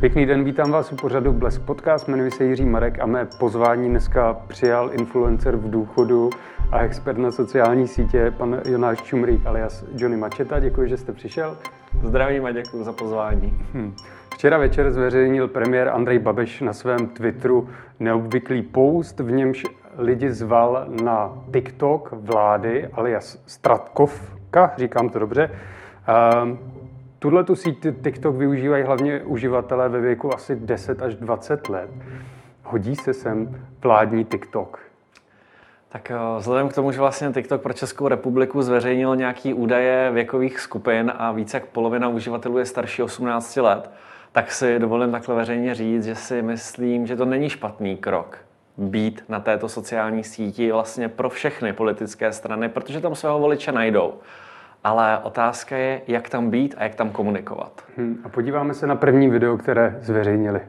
Pěkný den, vítám vás u pořadu Blesk Podcast, jmenuji se Jiří Marek a mé pozvání dneska přijal influencer v důchodu a expert na sociální sítě, pan Jonáš Čumrík alias Johnny Mačeta. Děkuji, že jste přišel. Zdravím a děkuji za pozvání. Hmm. Včera večer zveřejnil premiér Andrej Babiš na svém Twitteru neobvyklý post, v němž lidi zval na TikTok vlády alias Stratkovka, říkám to dobře. Tuhle tu síť TikTok využívají hlavně uživatelé ve věku asi 10 až 20 let. Hodí se sem vládní TikTok? Tak eh, vzhledem k tomu, že vlastně TikTok pro Českou republiku zveřejnil nějaký údaje věkových skupin a více jak polovina uživatelů je starší 18 let, tak si dovolím takhle veřejně říct, že si myslím, že to není špatný krok být na této sociální síti vlastně pro všechny politické strany, protože tam svého voliče najdou ale otázka je, jak tam být a jak tam komunikovat. Hmm, a podíváme se na první video, které zveřejnili.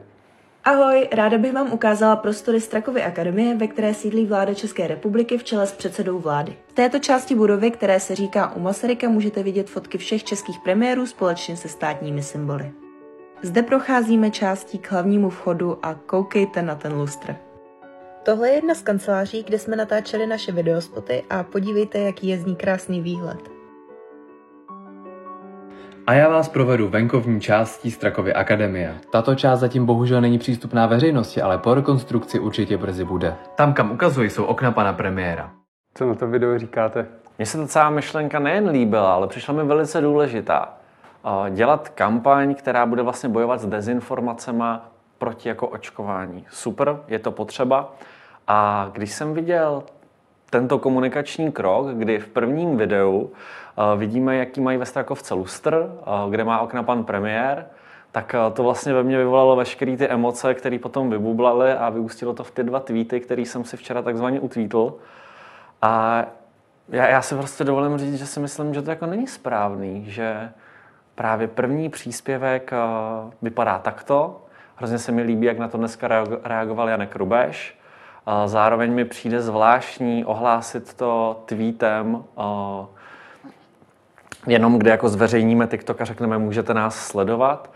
Ahoj, ráda bych vám ukázala prostory Strakovy akademie, ve které sídlí vláda České republiky v čele s předsedou vlády. V této části budovy, které se říká u Masaryka, můžete vidět fotky všech českých premiérů společně se státními symboly. Zde procházíme částí k hlavnímu vchodu a koukejte na ten lustr. Tohle je jedna z kanceláří, kde jsme natáčeli naše videospoty a podívejte, jaký je z ní krásný výhled. A já vás provedu venkovní částí Strakovy akademie. Tato část zatím bohužel není přístupná veřejnosti, ale po rekonstrukci určitě brzy bude. Tam, kam ukazují, jsou okna pana premiéra. Co na to video říkáte? Mně se ta celá myšlenka nejen líbila, ale přišla mi velice důležitá. Dělat kampaň, která bude vlastně bojovat s dezinformacemi proti jako očkování. Super, je to potřeba. A když jsem viděl tento komunikační krok, kdy v prvním videu eh, vidíme, jaký mají ve Strakovce lustr, eh, kde má okna pan premiér, tak eh, to vlastně ve mně vyvolalo veškeré ty emoce, které potom vybublaly a vyústilo to v ty dva tweety, které jsem si včera takzvaně utvítl. A já, já si prostě dovolím říct, že si myslím, že to jako není správný, že právě první příspěvek vypadá takto. Hrozně se mi líbí, jak na to dneska reagoval Janek Rubeš. Zároveň mi přijde zvláštní ohlásit to tweetem, jenom kde jako zveřejníme TikTok a řekneme, můžete nás sledovat.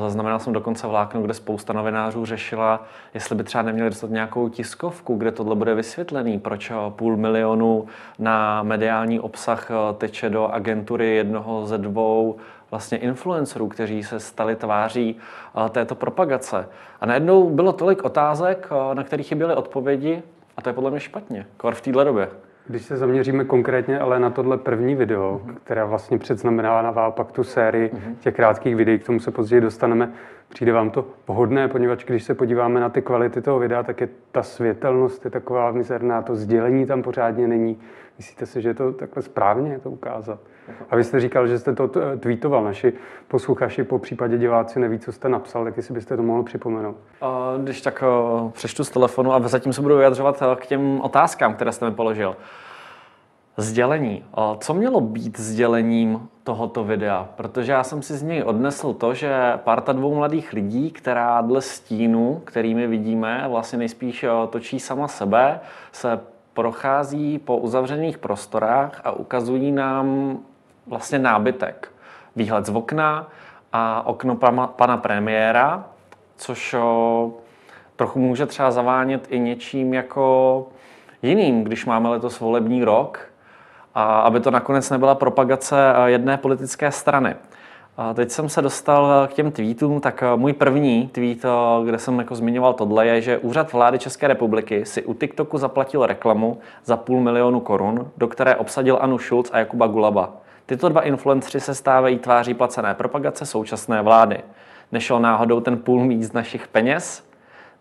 Zaznamenal jsem dokonce vlákno, kde spousta novinářů řešila, jestli by třeba neměli dostat nějakou tiskovku, kde tohle bude vysvětlený, proč půl milionu na mediální obsah teče do agentury jednoho ze dvou vlastně influencerů, kteří se stali tváří eh, této propagace. A najednou bylo tolik otázek, eh, na kterých chyběly odpovědi, a to je podle mě špatně, kor v téhle době. Když se zaměříme konkrétně ale na tohle první video, uh-huh. která vlastně předznamenává pak tu sérii uh-huh. těch krátkých videí, k tomu se později dostaneme, přijde vám to vhodné, poněvadž když se podíváme na ty kvality toho videa, tak je ta světelnost je taková mizerná, to sdělení tam pořádně není. Myslíte si, že je to takhle správně to ukázat? A vy jste říkal, že jste to tweetoval. Naši posluchači, po případě diváci neví, co jste napsal, tak jestli byste to mohl připomenout. Když tak přečtu z telefonu a zatím se budu vyjadřovat k těm otázkám, které jste mi položil. Sdělení. Co mělo být sdělením tohoto videa? Protože já jsem si z něj odnesl to, že parta dvou mladých lidí, která dle stínu, kterými vidíme, vlastně nejspíš točí sama sebe, se prochází po uzavřených prostorách a ukazují nám vlastně nábytek. Výhled z okna a okno pana, premiéra, což trochu může třeba zavánět i něčím jako jiným, když máme letos volební rok, a aby to nakonec nebyla propagace jedné politické strany. A teď jsem se dostal k těm tweetům, tak můj první tweet, kde jsem jako zmiňoval tohle, je, že Úřad vlády České republiky si u TikToku zaplatil reklamu za půl milionu korun, do které obsadil Anu Schulz a Jakuba Gulaba. Tyto dva influenceri se stávají tváří placené propagace současné vlády. Nešel náhodou ten půl mít z našich peněz?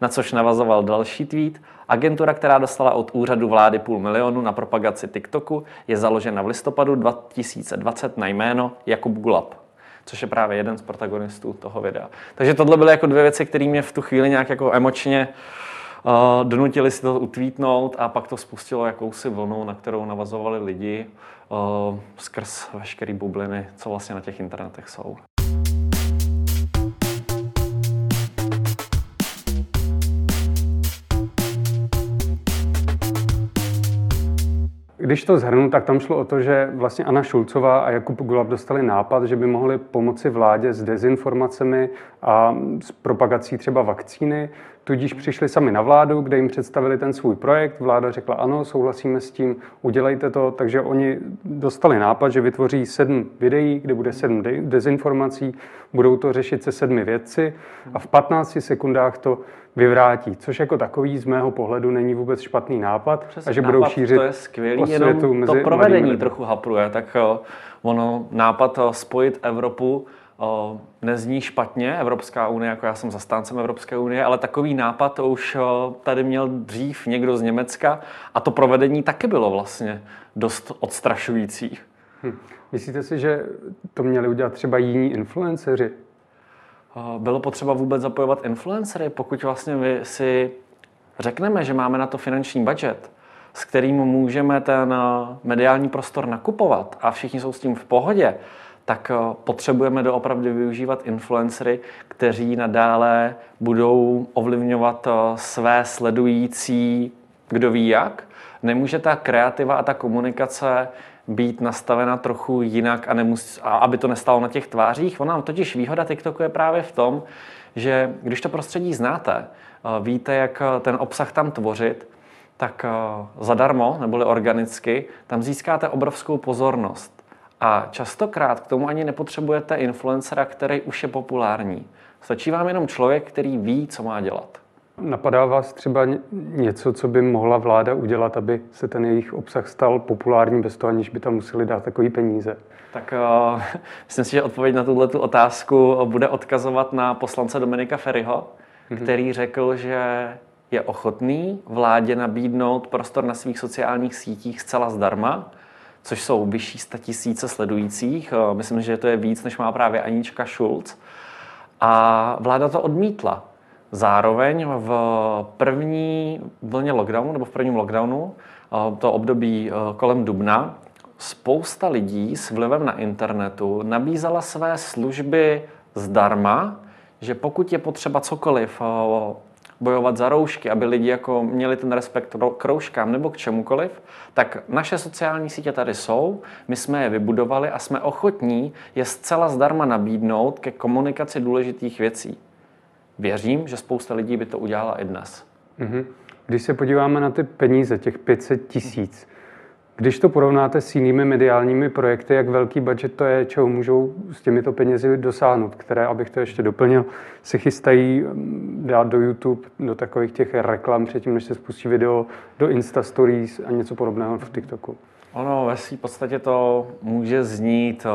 Na což navazoval další tweet. Agentura, která dostala od úřadu vlády půl milionu na propagaci TikToku, je založena v listopadu 2020 na jméno Jakub Gulab což je právě jeden z protagonistů toho videa. Takže tohle byly jako dvě věci, které mě v tu chvíli nějak jako emočně uh, donutili si to utvítnout a pak to spustilo jakousi vlnu, na kterou navazovali lidi uh, skrz veškeré bubliny, co vlastně na těch internetech jsou. Když to zhrnu, tak tam šlo o to, že vlastně Anna Šulcová a Jakub Gulab dostali nápad, že by mohli pomoci vládě s dezinformacemi a s propagací třeba vakcíny, tudíž přišli sami na vládu, kde jim představili ten svůj projekt. Vláda řekla ano, souhlasíme s tím, udělejte to. Takže oni dostali nápad, že vytvoří sedm videí, kde bude sedm dezinformací, budou to řešit se sedmi vědci a v 15 sekundách to vyvrátí, což jako takový z mého pohledu není vůbec špatný nápad Přesně, a že budou nápad, šířit to je skvělý, jenom mezi to provedení trochu hapruje, tak jo, ono nápad eh, spojit Evropu eh, nezní špatně, Evropská unie, jako já jsem zastáncem Evropské unie, ale takový nápad už tady měl dřív někdo z Německa a to provedení taky bylo vlastně dost odstrašující. Hm. Myslíte si, že to měli udělat třeba jiní influenceři? Bylo potřeba vůbec zapojovat influencery, pokud vlastně my si řekneme, že máme na to finanční budget, s kterým můžeme ten mediální prostor nakupovat a všichni jsou s tím v pohodě, tak potřebujeme doopravdy využívat influencery, kteří nadále budou ovlivňovat své sledující kdo ví jak. Nemůže ta kreativa a ta komunikace být nastavena trochu jinak a, nemus, a aby to nestalo na těch tvářích. Ona totiž výhoda TikToku je právě v tom, že když to prostředí znáte, víte, jak ten obsah tam tvořit, tak zadarmo, neboli organicky, tam získáte obrovskou pozornost. A častokrát k tomu ani nepotřebujete influencera, který už je populární. Stačí vám jenom člověk, který ví, co má dělat. Napadá vás třeba něco, co by mohla vláda udělat, aby se ten jejich obsah stal populární bez toho, aniž by tam museli dát takový peníze? Tak uh, myslím si, že odpověď na tuto otázku bude odkazovat na poslance Dominika Ferryho, mm-hmm. který řekl, že je ochotný vládě nabídnout prostor na svých sociálních sítích zcela zdarma, což jsou vyšší tisíce sledujících. Uh, myslím, že to je víc, než má právě Anička Schulz. A vláda to odmítla. Zároveň v první vlně lockdownu, nebo v prvním lockdownu, eh, to období eh, kolem dubna, spousta lidí s vlivem na internetu nabízela své služby zdarma, že pokud je potřeba cokoliv eh, bojovat za roušky, aby lidi jako měli ten respekt k rouškám nebo k čemukoliv, tak naše sociální sítě tady jsou, my jsme je vybudovali a jsme ochotní je zcela zdarma nabídnout ke komunikaci důležitých věcí. Věřím, že spousta lidí by to udělala i dnes. Mm-hmm. Když se podíváme na ty peníze, těch 500 tisíc, když to porovnáte s jinými mediálními projekty, jak velký budget to je, čeho můžou s těmito penězi dosáhnout, které, abych to ještě doplnil, se chystají mm, dát do YouTube, do takových těch reklam předtím, než se spustí video, do Insta Stories a něco podobného v TikToku. Ono ve v podstatě to může znít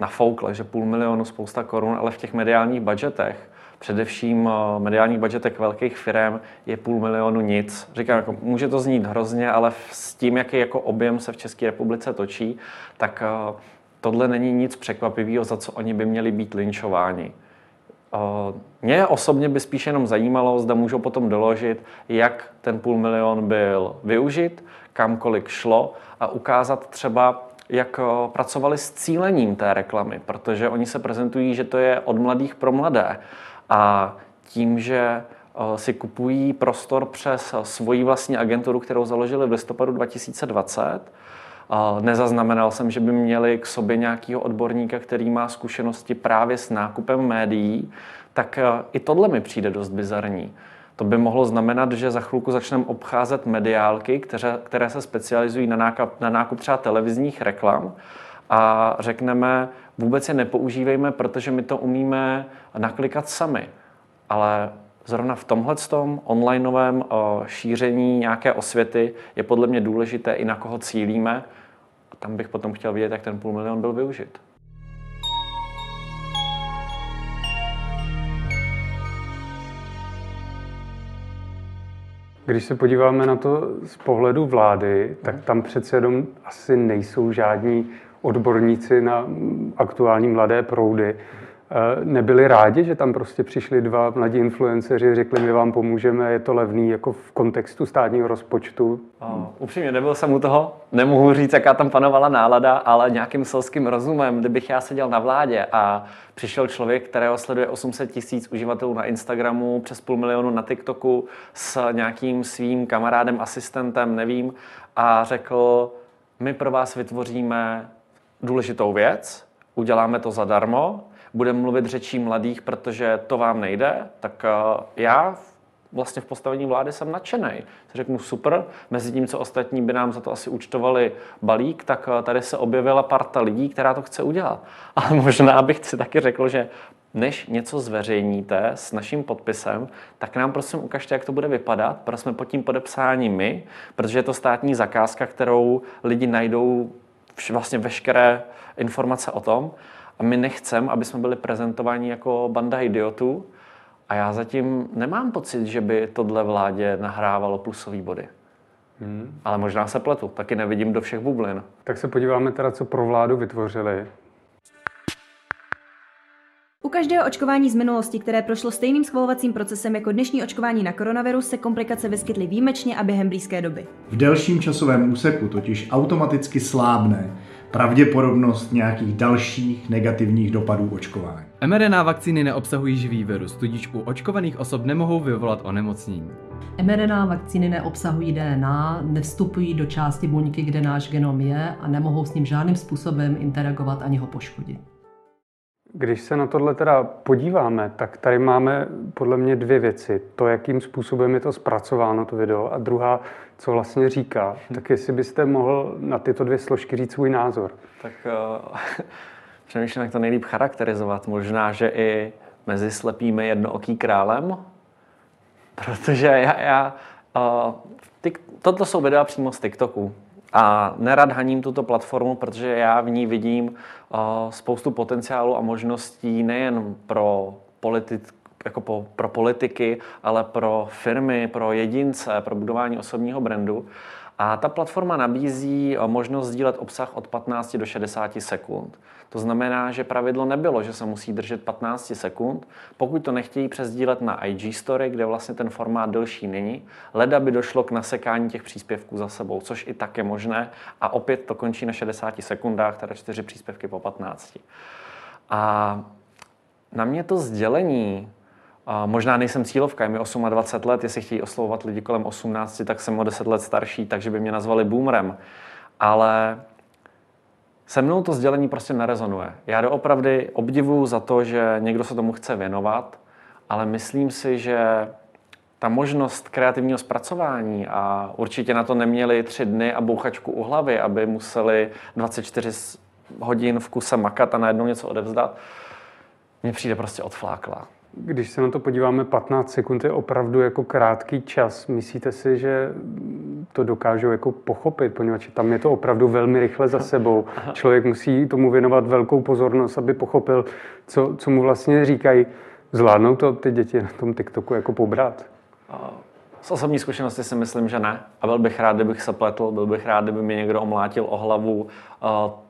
na foukle, že půl milionu, spousta korun, ale v těch mediálních budgetech především eh, mediální budgetek velkých firm je půl milionu nic. Říkám, jako, může to znít hrozně, ale s tím, jaký jako objem se v České republice točí, tak eh, tohle není nic překvapivého, za co oni by měli být linčováni. Eh, mě osobně by spíš jenom zajímalo, zda můžou potom doložit, jak ten půl milion byl využit, kamkolik šlo a ukázat třeba, jak pracovali s cílením té reklamy, protože oni se prezentují, že to je od mladých pro mladé. A tím, že eh, si kupují prostor přes svoji vlastní agenturu, kterou založili v listopadu 2020. Nezaznamenal jsem, že by měli k sobě nějakého odborníka, který má zkušenosti právě s nákupem médií, tak eh, i tohle mi přijde dost bizarní. To by mohlo znamenat, že za chvilku začneme obcházet mediálky, které, které se specializují na nákup, na nákup třeba televizních reklam a řekneme, vůbec je nepoužívejme, protože my to umíme naklikat sami. Ale zrovna v tomhle onlineovém eh, šíření nějaké osvěty je podle mě důležité i na koho cílíme. A tam bych potom chtěl vidět, jak ten půl milion byl využit. Když se podíváme na to z pohledu vlády, tak tam přece jenom asi nejsou žádní odborníci na aktuální mladé proudy eh, nebyli rádi, že tam prostě přišli dva mladí influenceři, řekli, my vám pomůžeme, je to levný jako v kontextu státního rozpočtu. Uh, upřímně, nebyl jsem u toho, nemohu říct, jaká tam panovala nálada, ale nějakým selským rozumem, kdybych já seděl na vládě a přišel člověk, kterého sleduje 800 tisíc uživatelů na Instagramu, přes půl milionu na TikToku s nějakým svým kamarádem, asistentem, nevím, a řekl, my pro vás vytvoříme důležitou věc, uděláme to zadarmo budeme mluvit řečí mladých, protože to vám nejde, tak já vlastně v postavení vlády jsem nadšený. Řeknu super, mezi tím, co ostatní by nám za to asi účtovali balík, tak tady se objevila parta lidí, která to chce udělat. Ale možná bych si taky řekl, že než něco zveřejníte s naším podpisem, tak nám prosím ukažte, jak to bude vypadat, protože jsme pod tím podepsáni my, protože je to státní zakázka, kterou lidi najdou vlastně veškeré informace o tom a my nechcem, aby jsme byli prezentováni jako banda idiotů a já zatím nemám pocit, že by tohle vládě nahrávalo plusové body. Hmm. Ale možná se pletu, taky nevidím do všech bublin. Tak se podíváme teda, co pro vládu vytvořili. U každého očkování z minulosti, které prošlo stejným schvalovacím procesem jako dnešní očkování na koronavirus, se komplikace vyskytly výjimečně a během blízké doby. V delším časovém úseku totiž automaticky slábne pravděpodobnost nějakých dalších negativních dopadů očkování. mRNA vakcíny neobsahují živý virus, tudíž u očkovaných osob nemohou vyvolat onemocnění. mRNA vakcíny neobsahují DNA, nevstupují do části buňky, kde náš genom je a nemohou s ním žádným způsobem interagovat ani ho poškodit. Když se na tohle teda podíváme, tak tady máme podle mě dvě věci. To, jakým způsobem je to zpracováno, to video, a druhá, co vlastně říká. Hmm. Tak jestli byste mohl na tyto dvě složky říct svůj názor. Tak uh, přemýšlím, jak to nejlíp charakterizovat. Možná, že i mezi slepými jednooký králem, protože já, já uh, tyk, tohle jsou videa přímo z TikToku. A nerad haním tuto platformu, protože já v ní vidím uh, spoustu potenciálu a možností nejen pro politik, jako po, pro politiky, ale pro firmy, pro jedince, pro budování osobního brandu. A ta platforma nabízí možnost sdílet obsah od 15 do 60 sekund. To znamená, že pravidlo nebylo, že se musí držet 15 sekund. Pokud to nechtějí přesdílet na IG Story, kde vlastně ten formát delší není, leda by došlo k nasekání těch příspěvků za sebou, což i tak je možné. A opět to končí na 60 sekundách, teda čtyři příspěvky po 15. A na mě to sdělení Možná nejsem cílovka, je mi 28 let, jestli chtějí oslovovat lidi kolem 18, tak jsem o 10 let starší, takže by mě nazvali boomerem. Ale se mnou to sdělení prostě nerezonuje. Já doopravdy obdivuju za to, že někdo se tomu chce věnovat, ale myslím si, že ta možnost kreativního zpracování a určitě na to neměli tři dny a bouchačku u hlavy, aby museli 24 hodin v kuse makat a najednou něco odevzdat, mně přijde prostě odflákla. Když se na to podíváme, 15 sekund je opravdu jako krátký čas. Myslíte si, že to dokážou jako pochopit, poněvadž tam je to opravdu velmi rychle za sebou. Člověk musí tomu věnovat velkou pozornost, aby pochopil, co, co mu vlastně říkají. Zvládnou to ty děti na tom TikToku jako pobrat? Z osobní zkušenosti si myslím, že ne. A byl bych rád, kdybych se pletl, byl bych rád, kdyby mě někdo omlátil o hlavu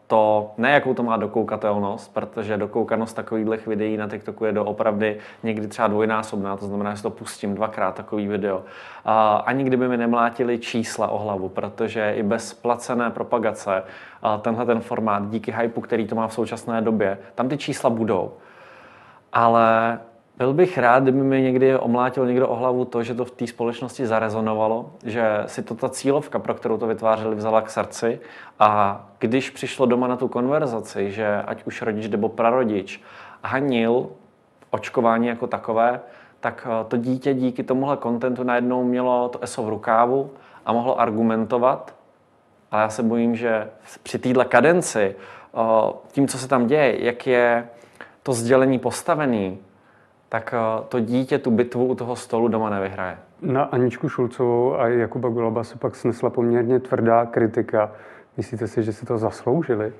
to, ne jakou to má dokoukatelnost, protože dokoukanost takových videí na TikToku je doopravdy někdy třeba dvojnásobná, to znamená, že to pustím dvakrát takový video. A ani kdyby mi nemlátili čísla o hlavu, protože i bez placené propagace tenhle ten formát, díky hypu, který to má v současné době, tam ty čísla budou. Ale byl bych rád, kdyby mi někdy omlátil někdo o hlavu to, že to v té společnosti zarezonovalo, že si to ta cílovka, pro kterou to vytvářeli, vzala k srdci. A když přišlo doma na tu konverzaci, že ať už rodič nebo prarodič hanil očkování jako takové, tak eh, to dítě díky tomuhle kontentu najednou mělo to ESO v rukávu a mohlo argumentovat, ale já se bojím, že při téhle kadenci, eh, tím, co se tam děje, jak je to sdělení postavený, tak eh, to dítě tu bitvu u toho stolu doma nevyhraje. Na Aničku Šulcovou a Jakuba Goloba se pak snesla poměrně tvrdá kritika. Myslíte si, že si to zasloužili?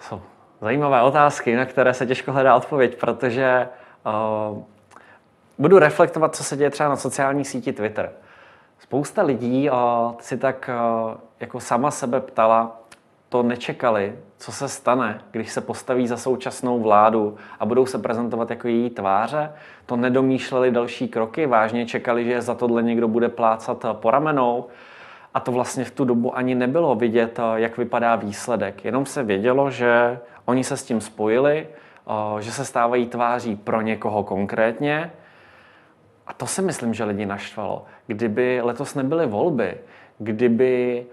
Jsou zajímavé otázky, na které se těžko hledá odpověď, protože uh, budu reflektovat, co se děje třeba na sociální síti Twitter. Spousta lidí uh, si tak uh, jako sama sebe ptala, to nečekali, co se stane, když se postaví za současnou vládu a budou se prezentovat jako její tváře. To nedomýšleli další kroky, vážně čekali, že za tohle někdo bude plácat po ramenou. A to vlastně v tu dobu ani nebylo vidět, jak vypadá výsledek. Jenom se vědělo, že oni se s tím spojili, že se stávají tváří pro někoho konkrétně. A to si myslím, že lidi naštvalo. Kdyby letos nebyly volby, kdyby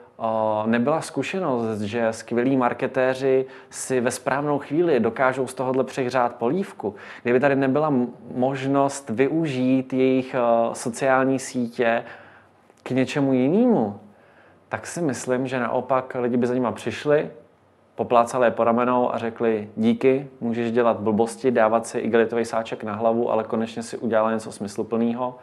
nebyla zkušenost, že skvělí marketéři si ve správnou chvíli dokážou z tohohle přehřát polívku, kdyby tady nebyla možnost využít jejich sociální sítě k něčemu jinému, tak si myslím, že naopak lidi by za nima přišli, poplácali je po ramenou a řekli díky, můžeš dělat blbosti, dávat si igelitový sáček na hlavu, ale konečně si udělal něco smysluplného.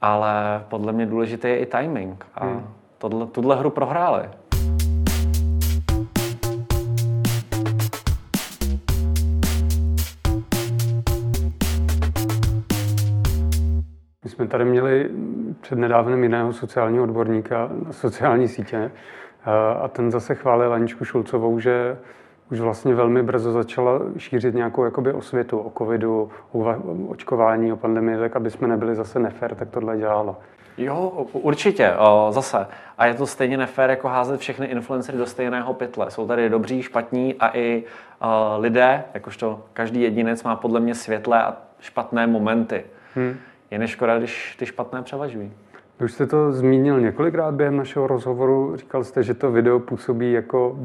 Ale podle mě důležitý je i timing. A hmm. Tohle, tuhle hru prohráli. My jsme tady měli před nedávnem jiného sociálního odborníka na sociální sítě a ten zase chválil Aničku Šulcovou, že už vlastně velmi brzo začala šířit nějakou jakoby osvětu o covidu, o očkování, o pandemii, tak aby jsme nebyli zase nefér, tak tohle dělala. Jo, určitě, o, zase. A je to stejně nefér, jako házet všechny influencery do stejného pytle. Jsou tady dobří, špatní a i o, lidé, jakožto každý jedinec má podle mě světlé a špatné momenty. Hmm. Je neškoda, když ty špatné převažují. Vy už jste to zmínil několikrát během našeho rozhovoru. Říkal jste, že to video působí jako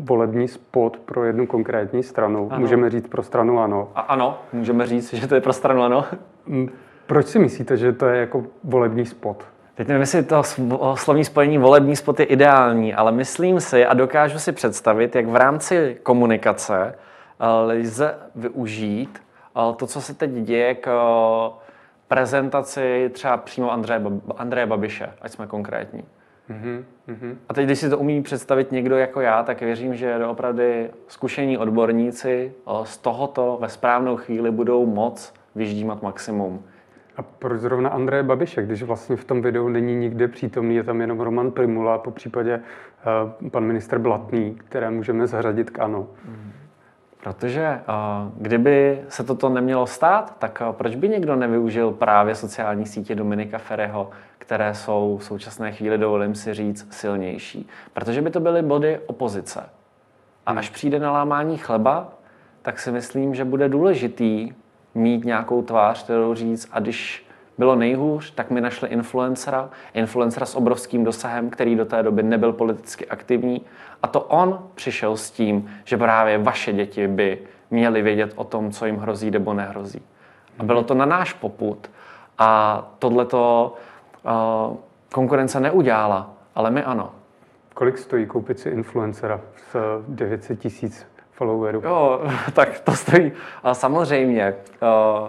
volební spot pro jednu konkrétní stranu. Ano. Můžeme říct pro stranu ano. A ano, můžeme říct, že to je pro stranu ano. Proč si myslíte, že to je jako volební spot? Teď nevím, jestli to slovní spojení volební spot je ideální, ale myslím si a dokážu si představit, jak v rámci komunikace eh, lze využít eh, to, co se teď děje k prezentaci třeba přímo Andreje, Andreje Babiše, ať jsme konkrétní. Mm-hmm. A teď, když si to umí představit někdo jako já, tak věřím, že opravdu zkušení odborníci z tohoto ve správnou chvíli budou moc vyždímat maximum. A proč zrovna Andreje Babiše, když vlastně v tom videu není nikde přítomný, je tam jenom Roman Primula, po případě uh, pan minister Blatný, které můžeme zařadit k ANO. Protože kdyby se toto nemělo stát, tak proč by někdo nevyužil právě sociální sítě Dominika Ferreho, které jsou v současné chvíli, dovolím si říct, silnější? Protože by to byly body opozice. A až přijde na lámání chleba, tak si myslím, že bude důležitý mít nějakou tvář, kterou říct, a když bylo nejhůř, tak mi našli influencera, influencera s obrovským dosahem, který do té doby nebyl politicky aktivní. A to on přišel s tím, že právě vaše děti by měly vědět o tom, co jim hrozí nebo nehrozí. A bylo to na náš poput. A tohleto uh, konkurence neudělala, ale my ano. Kolik stojí koupit si influencera s 900 tisíc followerů? Jo, tak to stojí. A samozřejmě, uh,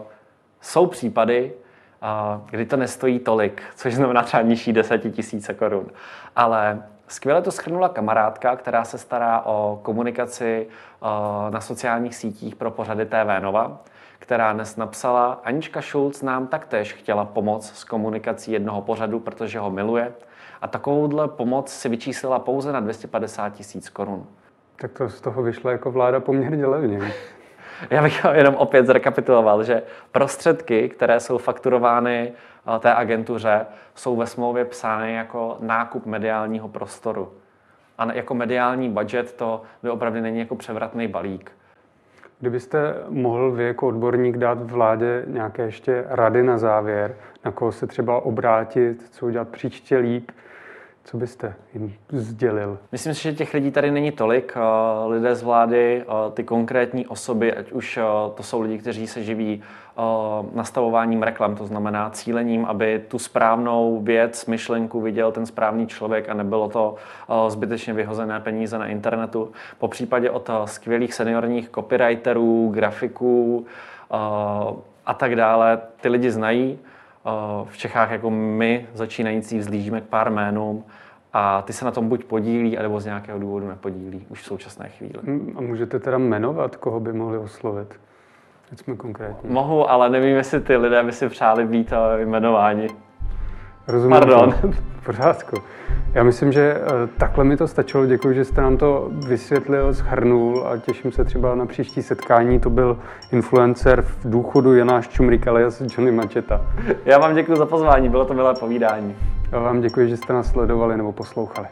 jsou případy, kdy to nestojí tolik, což znamená třeba nižší desetitisíce korun. Ale skvěle to schrnula kamarádka, která se stará o komunikaci na sociálních sítích pro pořady TV Nova, která dnes napsala, Anička Schulz nám taktéž chtěla pomoct s komunikací jednoho pořadu, protože ho miluje. A takovouhle pomoc si vyčíslila pouze na 250 tisíc korun. Tak to z toho vyšlo jako vláda poměrně levně. Já bych jenom opět zrekapituloval, že prostředky, které jsou fakturovány eh, té agentuře, jsou ve smlouvě psány jako nákup mediálního prostoru. A jako mediální budget to opravdu není jako převratný balík. Kdybyste mohl vy jako odborník dát vládě nějaké ještě rady na závěr, na koho se třeba obrátit, co udělat příště líp, co byste jim sdělil? Myslím si, že těch lidí tady není tolik. Eh, lidé z vlády, eh, ty konkrétní osoby, ať už eh, to jsou lidi, kteří se živí nastavováním reklam, to znamená cílením, aby tu správnou věc, myšlenku viděl ten správný člověk a nebylo to zbytečně vyhozené peníze na internetu. Po případě od skvělých seniorních copywriterů, grafiků a tak dále, ty lidi znají v Čechách jako my začínající vzlížíme k pár jménům a ty se na tom buď podílí, anebo z nějakého důvodu nepodílí už v současné chvíli. Mm, a můžete teda jmenovat, koho by mohli oslovit? Teď jsme konkrétní. Mohu, ale nevím, jestli ty lidé by si přáli být eh, jmenováni. Rozumím. Pardon. V pořádku. Já myslím, že eh, takhle mi to stačilo. Děkuji, že jste nám to vysvětlil, shrnul a těším se třeba na příští setkání. To byl influencer v důchodu Janáš Čumrik alias Johnny Mačeta. Já vám děkuji za pozvání, bylo to milé povídání. Já vám děkuji, že jste nás sledovali nebo poslouchali.